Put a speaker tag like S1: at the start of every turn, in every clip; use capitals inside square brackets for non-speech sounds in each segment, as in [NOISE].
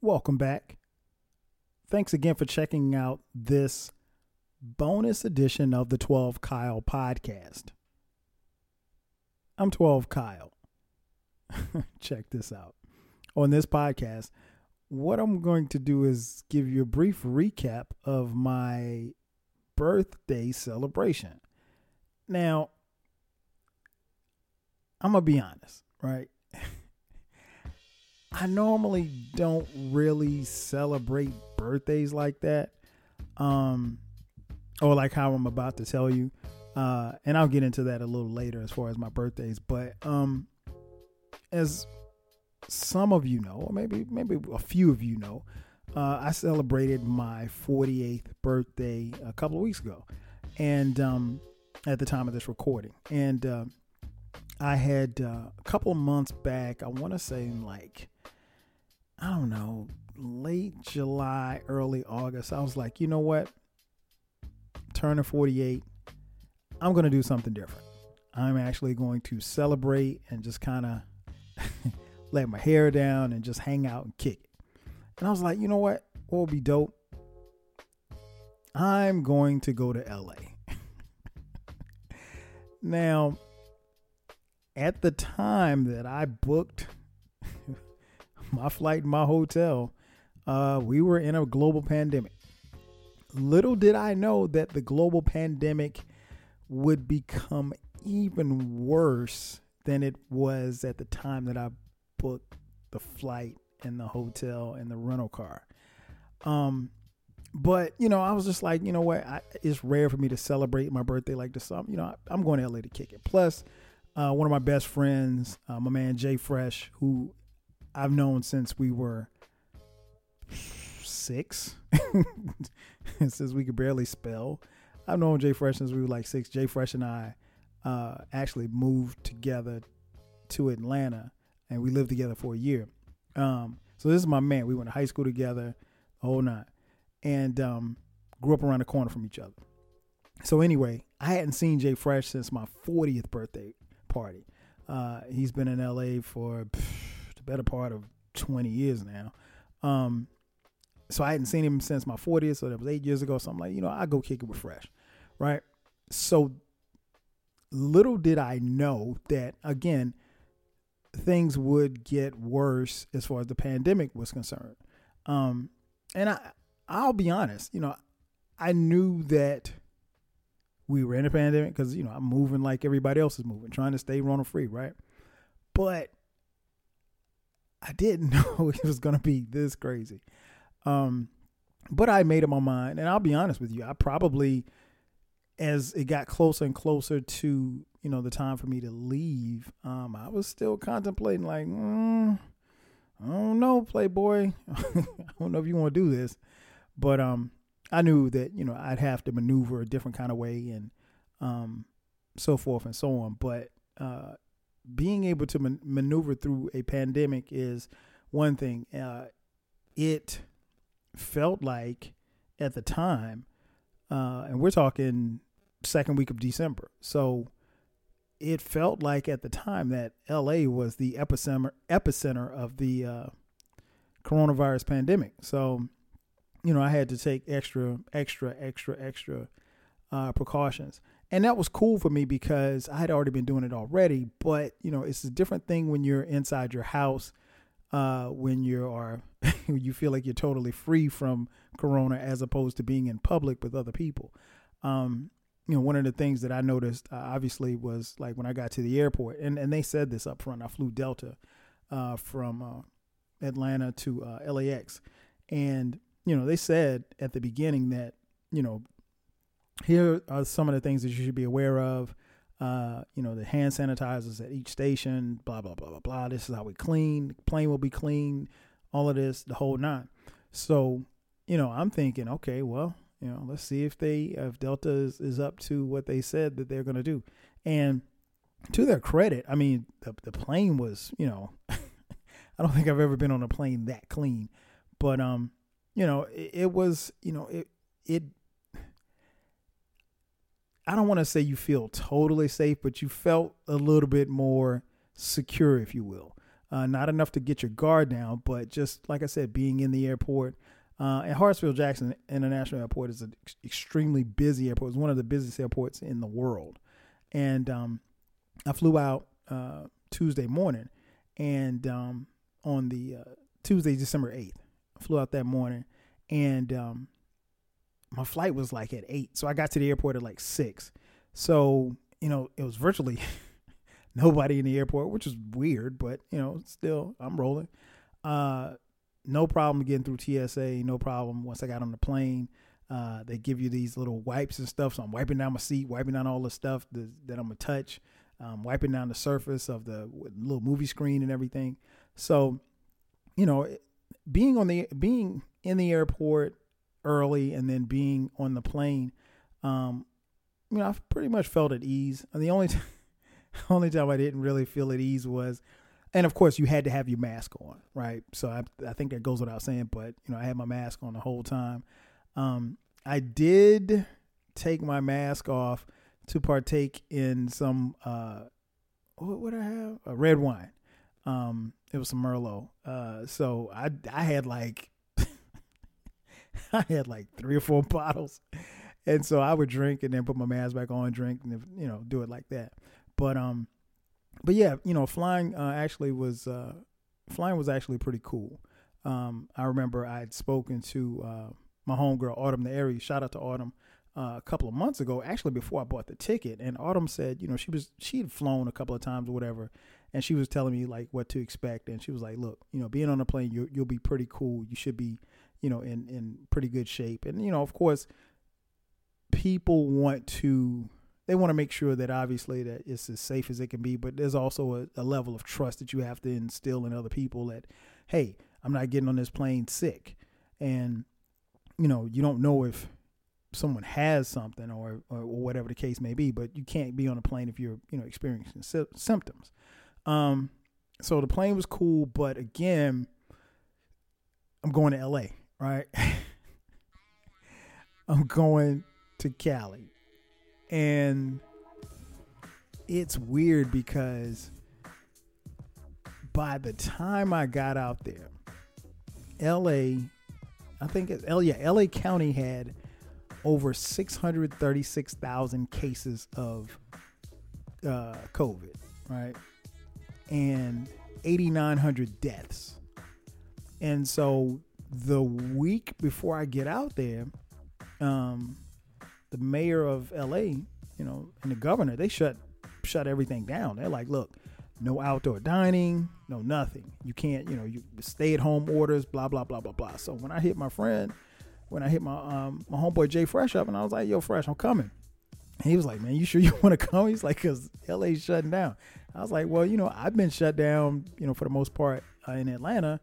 S1: welcome back. Thanks again for checking out this bonus edition of the 12 Kyle podcast. I'm 12 Kyle. [LAUGHS] Check this out. On this podcast, what I'm going to do is give you a brief recap of my birthday celebration. Now, I'm going to be honest, right? I normally don't really celebrate birthdays like that. Um or like how I'm about to tell you. Uh and I'll get into that a little later as far as my birthdays, but um as some of you know, or maybe maybe a few of you know, uh, I celebrated my 48th birthday a couple of weeks ago, and um, at the time of this recording, and uh, I had uh, a couple of months back. I want to say like I don't know, late July, early August, I was like, you know what? Turning 48, I'm going to do something different. I'm actually going to celebrate and just kind of [LAUGHS] let my hair down and just hang out and kick it. And I was like, you know what? What would be dope? I'm going to go to LA. [LAUGHS] now, at the time that I booked my flight my hotel, uh, we were in a global pandemic. Little did I know that the global pandemic would become even worse than it was at the time that I booked the flight and the hotel and the rental car. Um, but you know, I was just like, you know what? I, it's rare for me to celebrate my birthday like this. So, you know, I, am going to LA to kick it. Plus, uh, one of my best friends, uh, my man Jay Fresh, who I've known since we were six, [LAUGHS] since we could barely spell. I've known Jay Fresh since we were like six. Jay Fresh and I uh, actually moved together to Atlanta, and we lived together for a year. Um, so this is my man. We went to high school together, the whole nine, and um, grew up around the corner from each other. So anyway, I hadn't seen Jay Fresh since my 40th birthday party. Uh, he's been in LA for. Better part of 20 years now. Um, so I hadn't seen him since my 40s, so that was eight years ago. So I'm like, you know, I go kick it with Fresh, right? So little did I know that again, things would get worse as far as the pandemic was concerned. Um, and I, I'll be honest, you know, I knew that we were in a pandemic because you know I'm moving like everybody else is moving, trying to stay Rona free, right? But I didn't [LAUGHS] know it was gonna be this crazy. Um, but I made up my mind, and I'll be honest with you, I probably, as it got closer and closer to you know the time for me to leave, um, I was still contemplating like, mm, I don't know, Playboy, [LAUGHS] I don't know if you want to do this, but um, I knew that you know I'd have to maneuver a different kind of way and um, so forth and so on. But uh, being able to man- maneuver through a pandemic is one thing. Uh, it felt like at the time, uh, and we're talking second week of December. So it felt like at the time that LA was the epicenter epicenter of the uh, coronavirus pandemic. So, you know, I had to take extra, extra, extra, extra uh, precautions and that was cool for me because I had already been doing it already. But you know, it's a different thing when you're inside your house, uh, when you are [LAUGHS] you feel like you're totally free from corona, as opposed to being in public with other people. Um, you know, one of the things that I noticed uh, obviously was like when I got to the airport, and and they said this up front. I flew Delta uh, from uh, Atlanta to uh, LAX, and you know, they said at the beginning that you know here are some of the things that you should be aware of. Uh, you know, the hand sanitizers at each station, blah, blah, blah, blah, blah. This is how we clean. The plane will be clean, all of this, the whole nine. So, you know, I'm thinking, okay, well, you know, let's see if they, if Delta is, is up to what they said that they're going to do. And to their credit, I mean, the, the plane was, you know, [LAUGHS] I don't think I've ever been on a plane that clean, but, um, you know, it, it was, you know, it, it I don't want to say you feel totally safe, but you felt a little bit more secure, if you will. Uh, not enough to get your guard down, but just like I said, being in the airport. Uh, and Hartsfield Jackson International Airport is an ex- extremely busy airport. It's one of the busiest airports in the world. And um, I flew out uh, Tuesday morning, and um, on the uh, Tuesday, December eighth, I flew out that morning, and um, my flight was like at eight, so I got to the airport at like six. So you know, it was virtually [LAUGHS] nobody in the airport, which is weird, but you know, still I'm rolling. Uh, no problem getting through TSA. No problem once I got on the plane. Uh, they give you these little wipes and stuff, so I'm wiping down my seat, wiping down all the stuff that, that I'm gonna touch, um, wiping down the surface of the little movie screen and everything. So, you know, being on the being in the airport early and then being on the plane, um, you know, I've pretty much felt at ease. And the only t- [LAUGHS] only time I didn't really feel at ease was, and of course, you had to have your mask on, right? So I I think that goes without saying. But you know, I had my mask on the whole time. Um, I did take my mask off to partake in some uh, what would I have? A red wine. Um, it was some Merlot. Uh, so I I had like [LAUGHS] I had like three or four [LAUGHS] bottles, and so I would drink and then put my mask back on, drink, and you know do it like that. But um, but yeah, you know, flying uh, actually was uh, flying was actually pretty cool. Um, I remember I had spoken to uh, my homegirl Autumn the Aries. Shout out to Autumn. Uh, a couple of months ago, actually before I bought the ticket, and Autumn said, you know, she was she had flown a couple of times or whatever, and she was telling me like what to expect, and she was like, look, you know, being on a plane, you you'll be pretty cool. You should be, you know, in in pretty good shape, and you know, of course, people want to they want to make sure that obviously that it's as safe as it can be, but there's also a, a, level of trust that you have to instill in other people that, hey, I'm not getting on this plane sick, and you know you don't know if someone has something or, or, whatever the case may be, but you can't be on a plane if you're you know experiencing sy- symptoms. Um, so the plane was cool, but again, I'm going to LA, right? [LAUGHS] I'm going to Cali and it's weird because by the time I got out there, LA, I think it's oh yeah, LA County had over 636,000 cases of uh, COVID, right? And 8,900 deaths. And so the week before I get out there, um, the mayor of LA, you know, and the governor, they shut shut everything down. They're like, look, no outdoor dining, no nothing. You can't, you know, you stay at home orders, blah blah blah blah blah. So when I hit my friend, when I hit my um my homeboy Jay Fresh up, and I was like, yo, Fresh, I'm coming. And he was like, man, you sure you want to come? He's like, cause LA's shutting down. I was like, well, you know, I've been shut down, you know, for the most part uh, in Atlanta.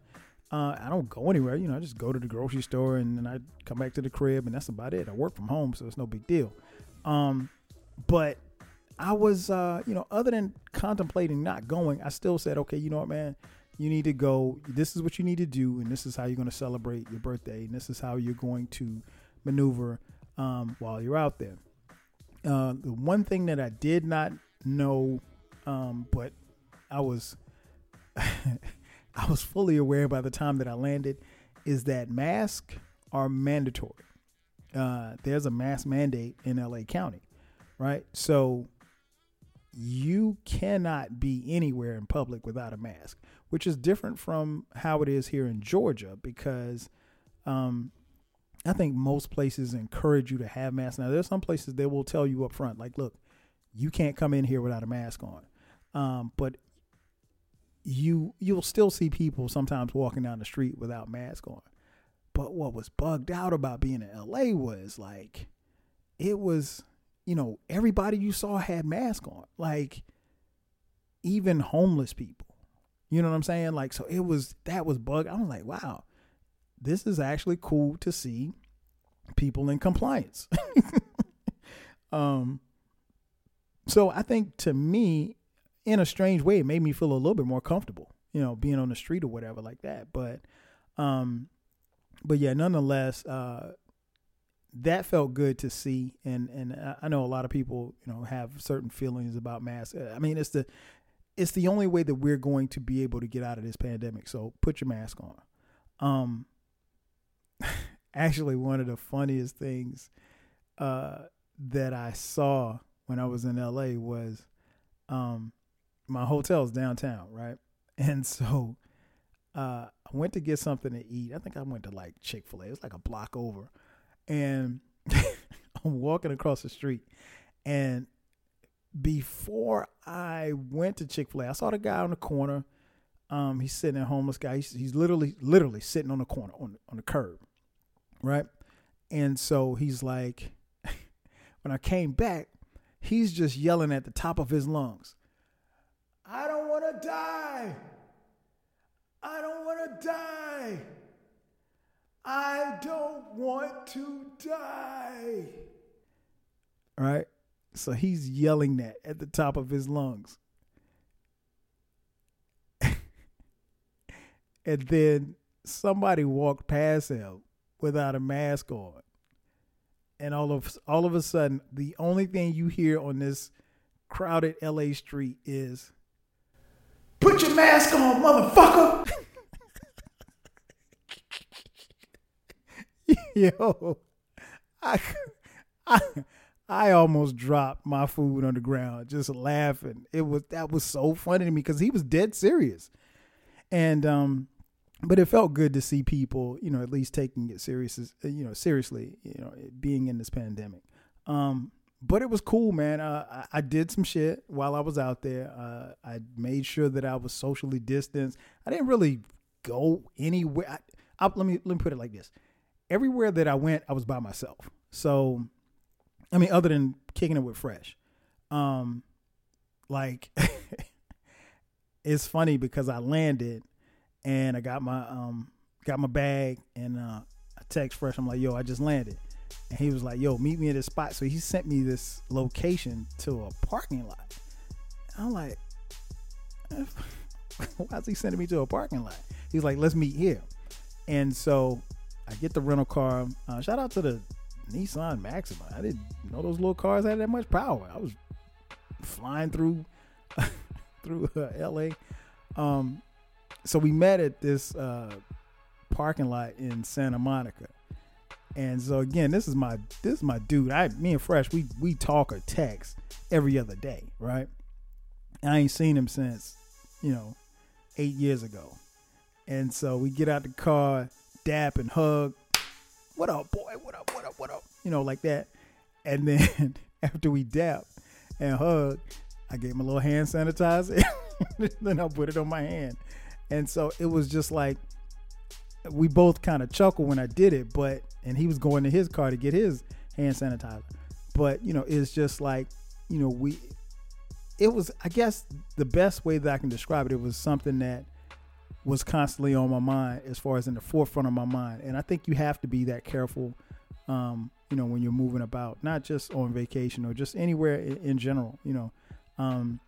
S1: Uh, I don't go anywhere. You know, I just go to the grocery store and then I come back to the crib and that's about it. I work from home, so it's no big deal. Um, but I was, uh, you know, other than contemplating not going, I still said, okay, you know what, man, you need to go. This is what you need to do, and this is how you're going to celebrate your birthday, and this is how you're going to maneuver um, while you're out there. Uh, the one thing that I did not know, um, but I was [LAUGHS] I was fully aware by the time that I landed is that masks are mandatory. Uh, there's a mask mandate in LA County, right? So you cannot be anywhere in public without a mask, which is different from how it is here in Georgia because um, I think most places encourage you to have masks. Now, there's some places they will tell you up front, like, look, you can't come in here without a mask on. Um, but you you'll still see people sometimes walking down the street without mask on. But what was bugged out about being in LA was like it was, you know, everybody you saw had mask on. Like even homeless people. You know what I'm saying? Like so it was that was bug. I was like, wow, this is actually cool to see people in compliance. [LAUGHS] um so I think to me in a strange way, it made me feel a little bit more comfortable, you know, being on the street or whatever like that. But, um, but yeah, nonetheless, uh, that felt good to see, and and I know a lot of people, you know, have certain feelings about masks. I mean, it's the it's the only way that we're going to be able to get out of this pandemic. So put your mask on. Um, [LAUGHS] actually, one of the funniest things uh, that I saw when I was in LA was um, my hotel's downtown, right? [LAUGHS] And so uh, I went to get something to eat. I think I went to like Chick fil A, it was like a block over. And [LAUGHS] I'm walking across the street. And before I went to Chick fil A, I saw the guy on the corner. Um, he's sitting a homeless guy. He's, he's literally, literally sitting on the corner on on the curb, right? And so he's like, [LAUGHS] when I came back, he's just yelling at the top of his lungs, I don't want to die. I don't want to die. I don't want to die. All right? So he's yelling that at the top of his lungs. [LAUGHS] and then somebody walked past him without a mask on. And all of all of a sudden, the only thing you hear on this crowded LA street is Put your mask on, motherfucker. [LAUGHS] Yo, I, I, I almost dropped my food on the ground just laughing. It was that was so funny to me because he was dead serious, and um, but it felt good to see people, you know, at least taking it serious, you know, seriously, you know, being in this pandemic. Um, but it was cool, man. Uh, I, I, did some shit while I was out there. Uh, I made sure that I was socially distanced. I didn't really go anywhere. I, I, let me let me put it like this: everywhere that I went, I was by myself. So, I mean, other than kicking it with Fresh, um, like [LAUGHS] it's funny because I landed and I got my um got my bag and uh, I text Fresh. I'm like, yo, I just landed. And he was like, yo, meet me at this spot. So he sent me this location to a parking lot. I'm like, [LAUGHS] why is he sending me to a parking lot? He's like, let's meet here. And so I get the rental car. Uh, shout out to the Nissan Maxima. I didn't know those little cars had that much power. I was flying through [LAUGHS] through uh, L.A. Um, so we met at this uh, parking lot in Santa Monica, and so again, this is my this is my dude. I me and Fresh we we talk or text every other day, right? And I ain't seen him since you know eight years ago, and so we get out the car dap and hug. What up, boy? What up? What up? What up? You know, like that. And then [LAUGHS] after we dap and hug, I gave him a little hand sanitizer. [LAUGHS] then I put it on my hand. And so it was just like we both kind of chuckled when I did it, but and he was going to his car to get his hand sanitizer. But, you know, it's just like, you know, we it was I guess the best way that I can describe it, it was something that was constantly on my mind as far as in the forefront of my mind. And I think you have to be that careful, um, you know, when you're moving about, not just on vacation or just anywhere in, in general, you know. Um,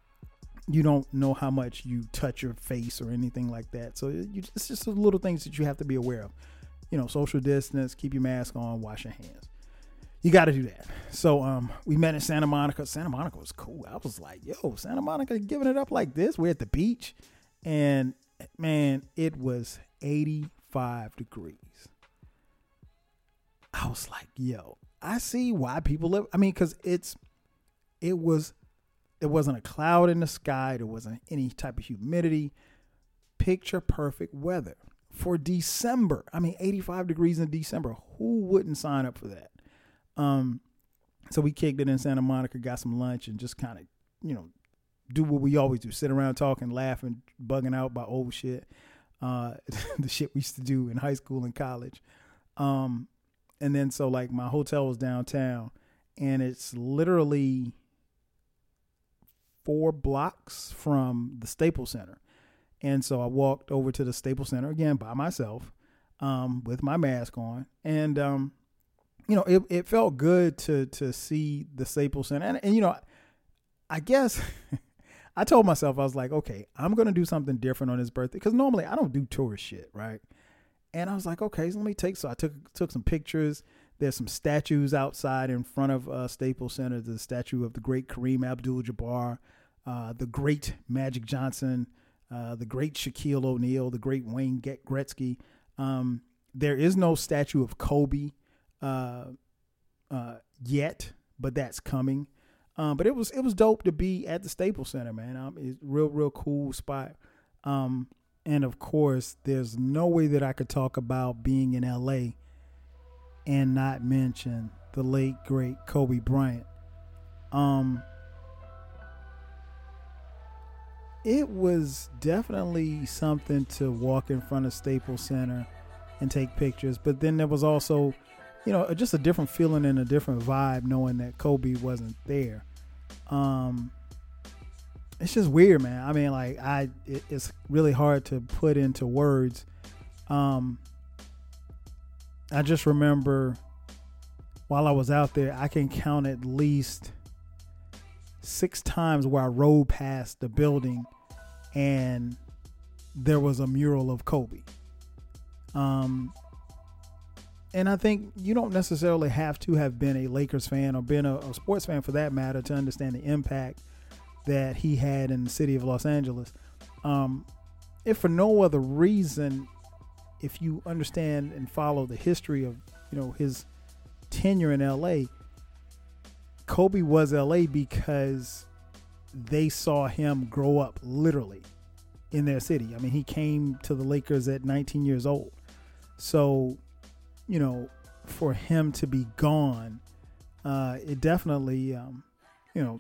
S1: you don't know how much you touch your face or anything like that. So you, it's just little things that you have to be aware of. You know, social distance, keep your mask on, wash your hands. You got to do that. So um, we met in Santa Monica. Santa Monica was cool. I was like, yo, Santa Monica giving it up like this. We're at the beach. And man, it was 85 degrees. I was like, yo, I see why people live. I mean, because it's, it was, there wasn't a cloud in the sky. There wasn't any type of humidity. Picture perfect weather for December. I mean, 85 degrees in December. Who wouldn't sign up for that? Um, so we kicked it in Santa Monica, got some lunch, and just kind of, you know, do what we always do: sit around talking, laughing, bugging out about old shit, uh, [LAUGHS] the shit we used to do in high school and college. Um, and then so like my hotel was downtown, and it's literally four blocks from the Staples Center. And so I walked over to the Staples Center again by myself, um, with my mask on, and um, you know, it, it felt good to to see the Staples Center, and, and you know, I guess [LAUGHS] I told myself I was like, okay, I'm gonna do something different on his birthday because normally I don't do tourist shit, right? And I was like, okay, so let me take. So I took took some pictures. There's some statues outside in front of uh, Staples Center. The statue of the great Kareem Abdul-Jabbar. Uh, the great Magic Johnson, uh, the great Shaquille O'Neal, the great Wayne Gretzky. Um, there is no statue of Kobe uh, uh, yet, but that's coming. Um, but it was it was dope to be at the Staples Center, man. Um, it's real real cool spot. Um, and of course, there's no way that I could talk about being in LA and not mention the late great Kobe Bryant. Um, it was definitely something to walk in front of Staples Center and take pictures, but then there was also, you know, just a different feeling and a different vibe knowing that Kobe wasn't there. Um, it's just weird, man. I mean, like I, it, it's really hard to put into words. Um, I just remember while I was out there, I can count at least six times where I rode past the building and there was a mural of Kobe. Um, and I think you don't necessarily have to have been a Lakers fan or been a, a sports fan for that matter to understand the impact that he had in the city of Los Angeles. Um, if for no other reason, if you understand and follow the history of you know his tenure in LA, Kobe was LA because they saw him grow up literally in their city. I mean, he came to the Lakers at 19 years old. So, you know, for him to be gone, uh, it definitely, um, you know,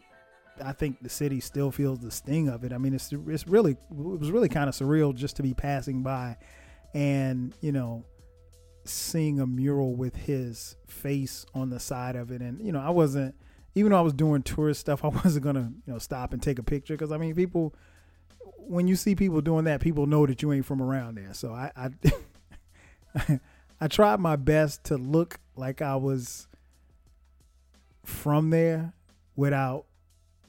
S1: I think the city still feels the sting of it. I mean, it's it's really it was really kind of surreal just to be passing by, and you know, seeing a mural with his face on the side of it. And you know, I wasn't even though I was doing tourist stuff, [LAUGHS] I wasn't gonna you know stop and take a picture because I mean, people when you see people doing that, people know that you ain't from around there. So I I, [LAUGHS] I tried my best to look like I was from there without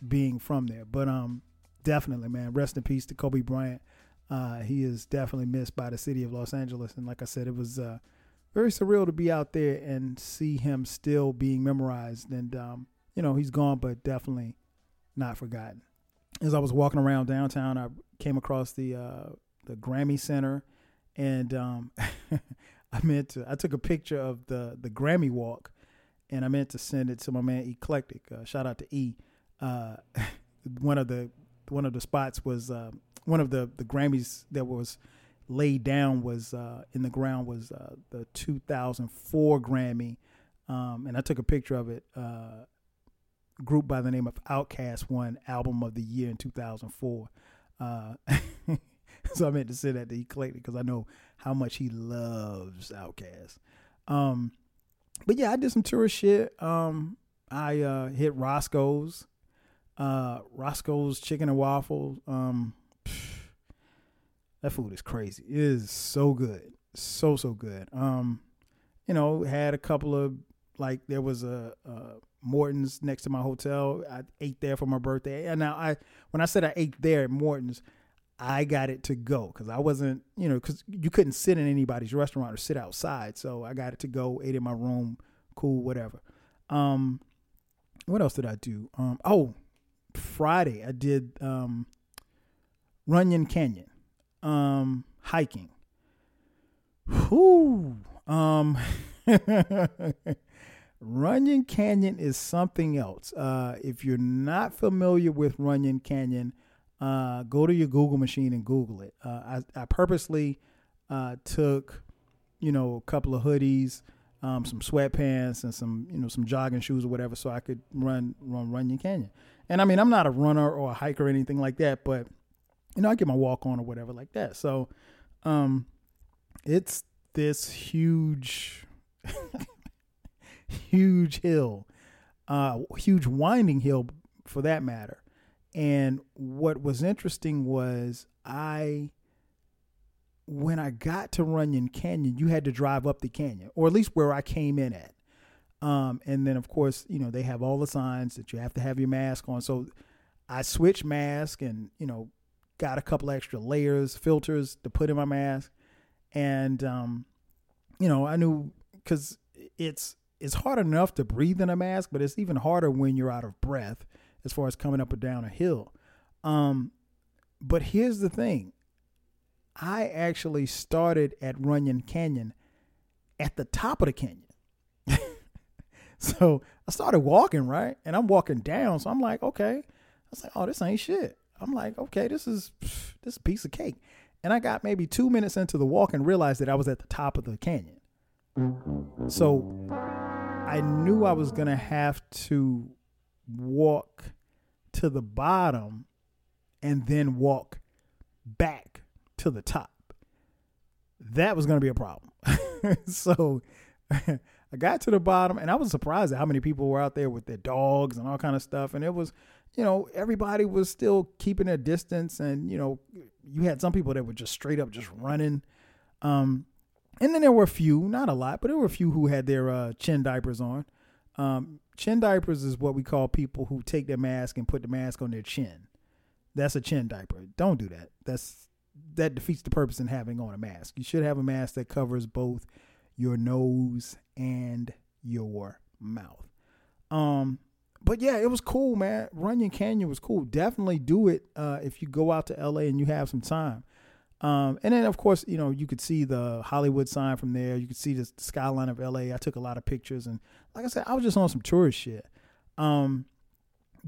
S1: being from there. But um, definitely, man, rest in peace to Kobe Bryant. Uh, he is definitely missed by the city of Los Angeles, and like I said, it was uh, very surreal to be out there and see him still being memorized. And um, you know, he's gone, but definitely not forgotten. As I was walking around downtown, I came across the uh, the Grammy Center, and um, [LAUGHS] I meant to. I took a picture of the the Grammy walk, and I meant to send it to my man Eclectic. Uh, shout out to E uh, [LAUGHS] one of the one of the spots was uh, one of the the Grammys that was laid down was uh, in the ground was uh, the 2004 Grammy, um, and I took a picture of it. Group by the name of Outkast won Album of the Year in 2004. Uh, [LAUGHS] so I meant to say that to Eclectic because I know how much he loves Outkast. Um, but yeah, I did some tourist shit. Um, I uh, hit Roscoe's uh, Roscoe's Chicken and Waffles. Um, [SIGHS] that food is crazy. It is so good, so so good. Um, you know, had a couple of like there was a, a Morton's next to my hotel. I ate there for my birthday, and now I when I said I ate there at Morton's, I got it to go because I wasn't, you know, because you couldn't sit in anybody's restaurant or sit outside. So I got it to go, ate in my room, cool, whatever. Um, what else did I do? Um, oh, Friday I did um, Runyon Canyon um, hiking. Whoo. Um, [LAUGHS] Runyon Canyon is something else. Uh, if you're not familiar with Runyon Canyon, uh, go to your Google machine and Google it. Uh, I, I, purposely uh, took, you know, a couple of hoodies, um, some sweatpants, and some, you know, some jogging shoes or whatever, so I could run run Runyon Canyon. And I mean, I'm not a runner or a hiker or anything like that, but you know, I get my walk on or whatever like that. So, um, it's this huge, [LAUGHS] huge hill, uh, huge winding hill for that matter. And what was interesting was I, when I got to Runyon Canyon, you had to drive up the canyon, or at least where I came in at. Um, and then of course, you know, they have all the signs that you have to have your mask on. So I switched mask and, you know, got a couple extra layers, filters to put in my mask. And, um, you know, I knew cause it's, it's hard enough to breathe in a mask, but it's even harder when you're out of breath as far as coming up or down a hill. Um, but here's the thing. I actually started at Runyon Canyon at the top of the canyon. [LAUGHS] so I started walking, right? And I'm walking down. So I'm like, okay. I was like, oh, this ain't shit. I'm like, okay, this is [SIGHS] this is a piece of cake. And I got maybe two minutes into the walk and realized that I was at the top of the canyon. So I knew I was gonna have to walk to the bottom and then walk back to the top. That was gonna be a problem. [LAUGHS] so [LAUGHS] I got to the bottom and I was surprised at how many people were out there with their dogs and all kind of stuff. And it was, you know, everybody was still keeping their distance and, you know, you had some people that were just straight up just running. Um, and then there were a few, not a lot, but there were a few who had their uh, chin diapers on. Um, chin diapers is what we call people who take their mask and put the mask on their chin. That's a chin diaper. Don't do that. That's that defeats the purpose in having on a mask. You should have a mask that covers both your nose and your mouth. Um, but yeah, it was cool, man. Runyon Canyon was cool. Definitely do it uh, if you go out to LA and you have some time. Um, and then of course, you know, you could see the Hollywood sign from there. You could see the skyline of LA. I took a lot of pictures and like I said, I was just on some tourist shit. Um,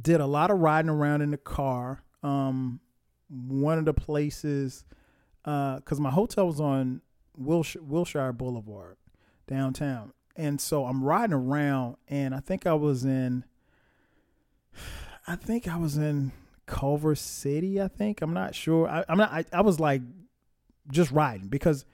S1: did a lot of riding around in the car. Um, one of the places, uh, cause my hotel was on Wilshire, Wilshire Boulevard downtown. And so I'm riding around and I think I was in, [SIGHS] I think I was in Culver City. I think I'm not sure. I, am not. I, I was like just riding because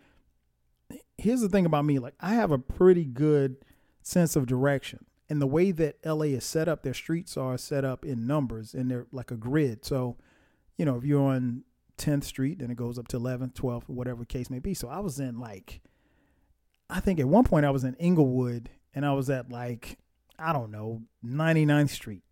S1: here's the thing about me. Like I have a pretty good sense of direction, and the way that LA is set up, their streets are set up in numbers and they're like a grid. So, you know, if you're on 10th Street, then it goes up to 11th, 12th, whatever case may be. So I was in like, I think at one point I was in Inglewood and I was at like, I don't know, 99th Street.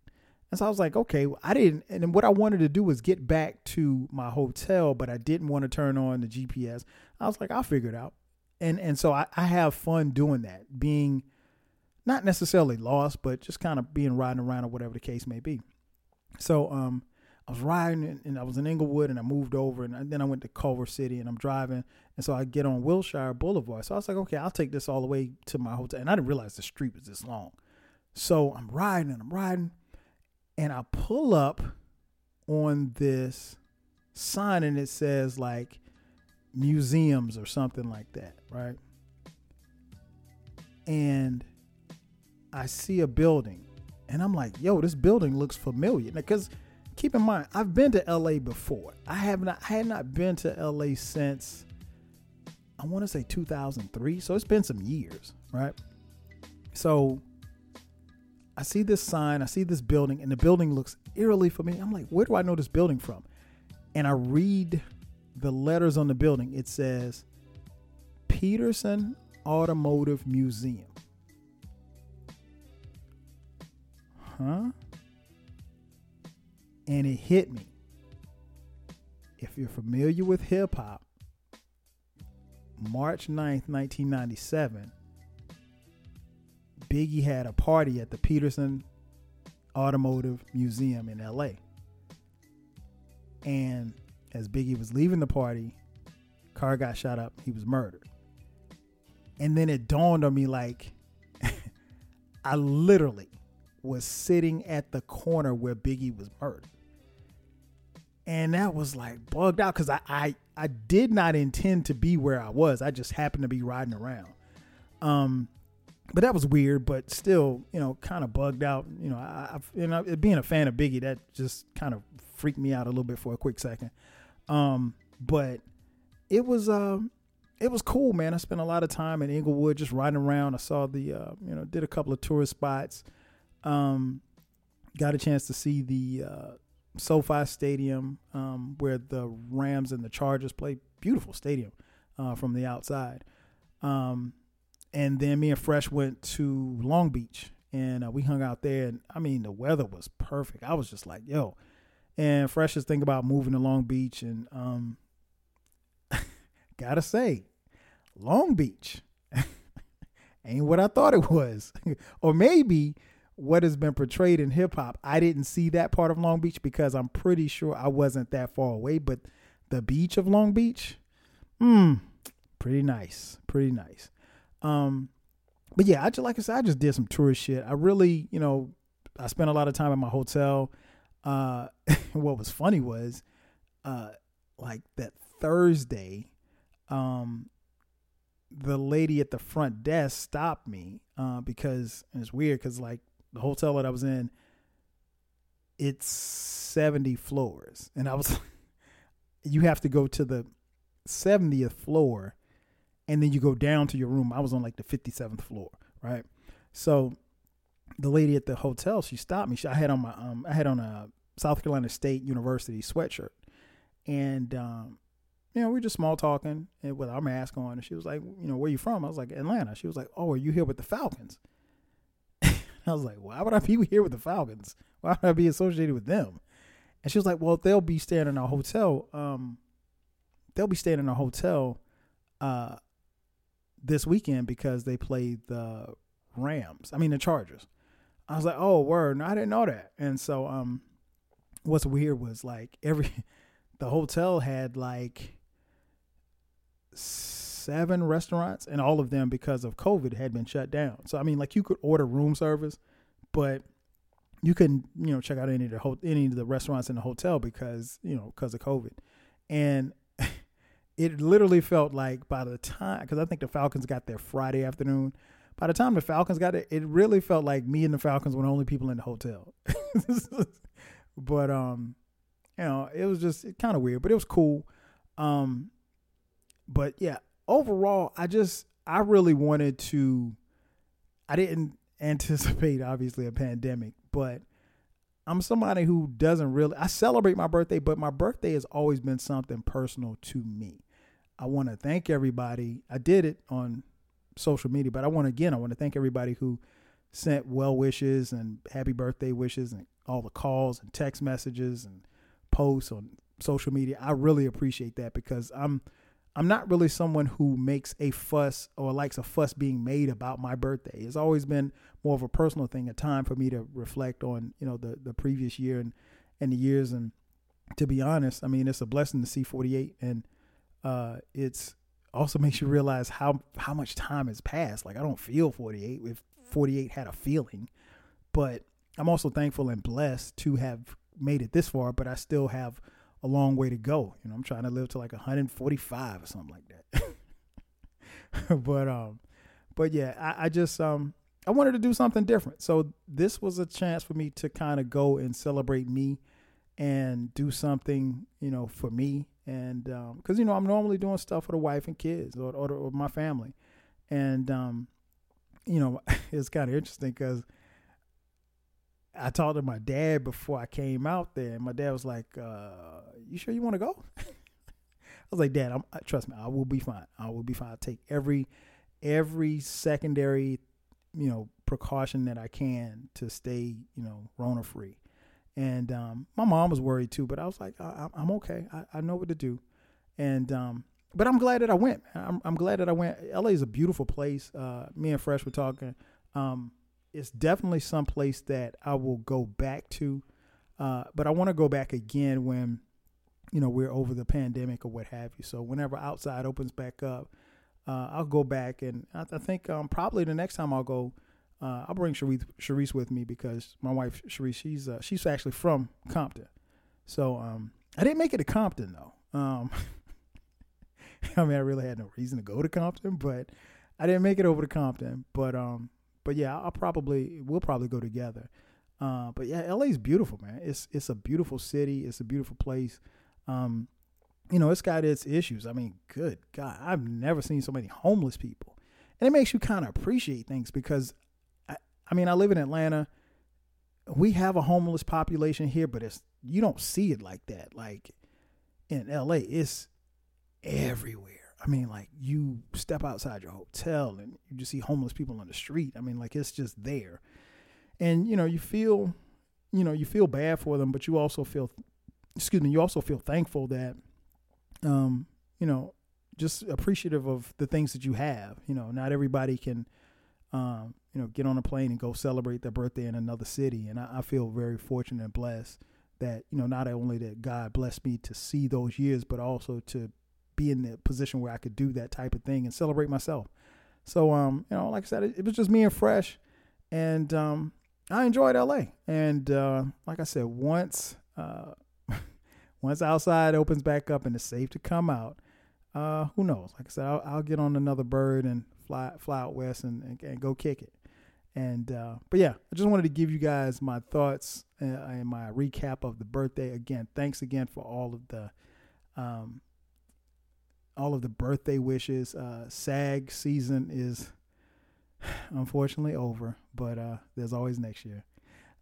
S1: And so I was like, okay, I didn't. And what I wanted to do was get back to my hotel, but I didn't want to turn on the GPS. I was like, I'll figure it out. And and so I, I have fun doing that, being not necessarily lost, but just kind of being riding around or whatever the case may be. So um, I was riding and I was in Inglewood and I moved over and then I went to Culver City and I'm driving and so I get on Wilshire Boulevard. So I was like, okay, I'll take this all the way to my hotel. And I didn't realize the street was this long. So I'm riding and I'm riding and I pull up on this sign and it says like museums or something like that, right? And I see a building and I'm like, yo, this building looks familiar. Because keep in mind, I've been to LA before. I have not I had not been to LA since I want to say 2003. So it's been some years, right? So I see this sign, I see this building, and the building looks eerily familiar. I'm like, where do I know this building from? And I read the letters on the building. It says Petersen Automotive Museum. Huh? And it hit me. If you're familiar with hip hop, March 9th, 1997, Biggie had a party at the Petersen Automotive Museum in LA. And as Biggie was leaving the party, car got shot up, he was murdered. And then it dawned on me like [LAUGHS] I literally was sitting at the corner where Biggie was murdered. And that was like bugged out because I, I I did not intend to be where I was. I just happened to be riding around. Um but that was weird, but still, you know, kind of bugged out. You know, I, I you know, being a fan of Biggie, that just kind of freaked me out a little bit for a quick second. Um, but it was, uh, it was cool, man. I spent a lot of time in Inglewood just riding around. I saw the, uh, you know, did a couple of tourist spots. Um, got a chance to see the uh, SoFi Stadium um, where the Rams and the Chargers play. Beautiful stadium uh, from the outside. Um, and then me and Fresh went to Long Beach and uh, we hung out there. And I mean, the weather was perfect. I was just like, yo. And Fresh is thinking about moving to Long Beach. And um, [LAUGHS] gotta say, Long Beach [LAUGHS] ain't what I thought it was. [LAUGHS] or maybe what has been portrayed in hip hop. I didn't see that part of Long Beach because I'm pretty sure I wasn't that far away. But the beach of Long Beach, hmm, pretty nice, pretty nice. Um, but yeah, I just like I said, I just did some tourist shit. I really, you know, I spent a lot of time at my hotel. Uh, [LAUGHS] what was funny was, uh, like that Thursday, um, the lady at the front desk stopped me uh, because it's weird because like the hotel that I was in, it's 70 floors. And I was, [LAUGHS] you have to go to the 70th floor and then you go down to your room. I was on like the 57th floor, right? So the lady at the hotel, she stopped me. She, I had on my, um, I had on a South Carolina State University sweatshirt. And, um, you know, we were just small talking and with our mask on. And she was like, you know, where you from? I was like, Atlanta. She was like, oh, are you here with the Falcons? [LAUGHS] I was like, why would I be here with the Falcons? Why would I be associated with them? And she was like, well, they'll be staying in our hotel. Um, they'll be staying in our hotel uh, this weekend because they play the Rams. I mean, the Chargers. I was like, oh, word. No, I didn't know that. And so, um, what's weird was like every, [LAUGHS] the hotel had like seven restaurants, and all of them because of COVID had been shut down. So I mean, like you could order room service, but you couldn't, you know, check out any of the ho- any of the restaurants in the hotel because you know because of COVID, and it literally felt like by the time because I think the Falcons got there Friday afternoon. By the time the Falcons got it, it really felt like me and the Falcons were the only people in the hotel. [LAUGHS] but um, you know, it was just kind of weird, but it was cool. Um, but yeah, overall, I just I really wanted to. I didn't anticipate obviously a pandemic, but I'm somebody who doesn't really. I celebrate my birthday, but my birthday has always been something personal to me. I want to thank everybody. I did it on social media, but I want again. I want to thank everybody who sent well wishes and happy birthday wishes and all the calls and text messages and posts on social media. I really appreciate that because I'm I'm not really someone who makes a fuss or likes a fuss being made about my birthday. It's always been more of a personal thing, a time for me to reflect on, you know, the the previous year and and the years and to be honest, I mean, it's a blessing to see 48 and uh it's also [LAUGHS] makes you realize how how much time has passed. Like I don't feel 48 if 48 had a feeling, but I'm also thankful and blessed to have made it this far, but I still have a long way to go. You know, I'm trying to live to like 145 or something like that. [LAUGHS] but um, but yeah, I, I just um, I wanted to do something different. So this was a chance for me to kind of go and celebrate me and do something, you know, for me. And because um, you know, I'm normally doing stuff for the wife and kids or or, or my family, and um, you know, [LAUGHS] it's kind of interesting because I talked to my dad before I came out there, and my dad was like, uh, "You sure you want to go?" [LAUGHS] I was like, "Dad, I'm, trust me, I will be fine. I will be fine. I'll take every every secondary, you know, precaution that I can to stay, you know, Rona free." And um, my mom was worried too, but I was like, I, am okay. I, I, know what to do." And um, but I'm glad that I went. I'm, I'm glad that I went. LA is a beautiful place. Uh, me and Fresh were talking. Um, it's definitely some place that I will go back to. Uh, but I want to go back again when, you know, we're over the pandemic or what have you. So whenever outside opens back up, uh, I'll go back and I, I think um, probably the next time I'll go, uh, I'll bring Sharice, Sharice with me because my wife Sharice, she's uh, she's actually from Compton. So um, I didn't make it to Compton though. Um, [LAUGHS] I mean, I really had no reason to go to Compton, but I didn't make it over to Compton. But um, but yeah, I'll probably we'll probably go together. Uh, but yeah, LA is beautiful, man. It's it's a beautiful city. It's a beautiful place. Um, you know, it's got its issues. I mean, good God, I've never seen so many homeless people, and it makes you kind of appreciate things because, I, I mean, I live in Atlanta. We have a homeless population here, but it's you don't see it like that. Like in LA, it's everywhere. I mean, like you step outside your hotel and you just see homeless people on the street. I mean, like it's just there. And you know, you feel you know, you feel bad for them, but you also feel excuse me, you also feel thankful that um, you know, just appreciative of the things that you have. You know, not everybody can um, you know, get on a plane and go celebrate their birthday in another city. And I, I feel very fortunate and blessed that you know not only that God blessed me to see those years, but also to be in the position where I could do that type of thing and celebrate myself. So, um, you know, like I said, it, it was just me and Fresh, and um, I enjoyed LA. And uh, like I said, once uh, [LAUGHS] once outside opens back up and it's safe to come out, uh, who knows? Like I said, I'll, I'll, get on another bird and fly fly out west and, and, and go kick it. And uh, but yeah, I just wanted to give you guys my thoughts and, uh, and my recap of the birthday. Again, thanks again for all of the um, all of the birthday wishes. Uh, SAG season is [SIGHS] unfortunately over, but uh, there's always next year.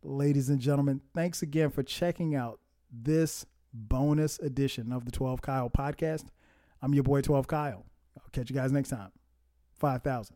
S1: Ladies and gentlemen, thanks again for checking out this bonus edition of the 12 Kyle podcast. I'm your boy 12 Kyle. I'll catch you guys next time. 5,000.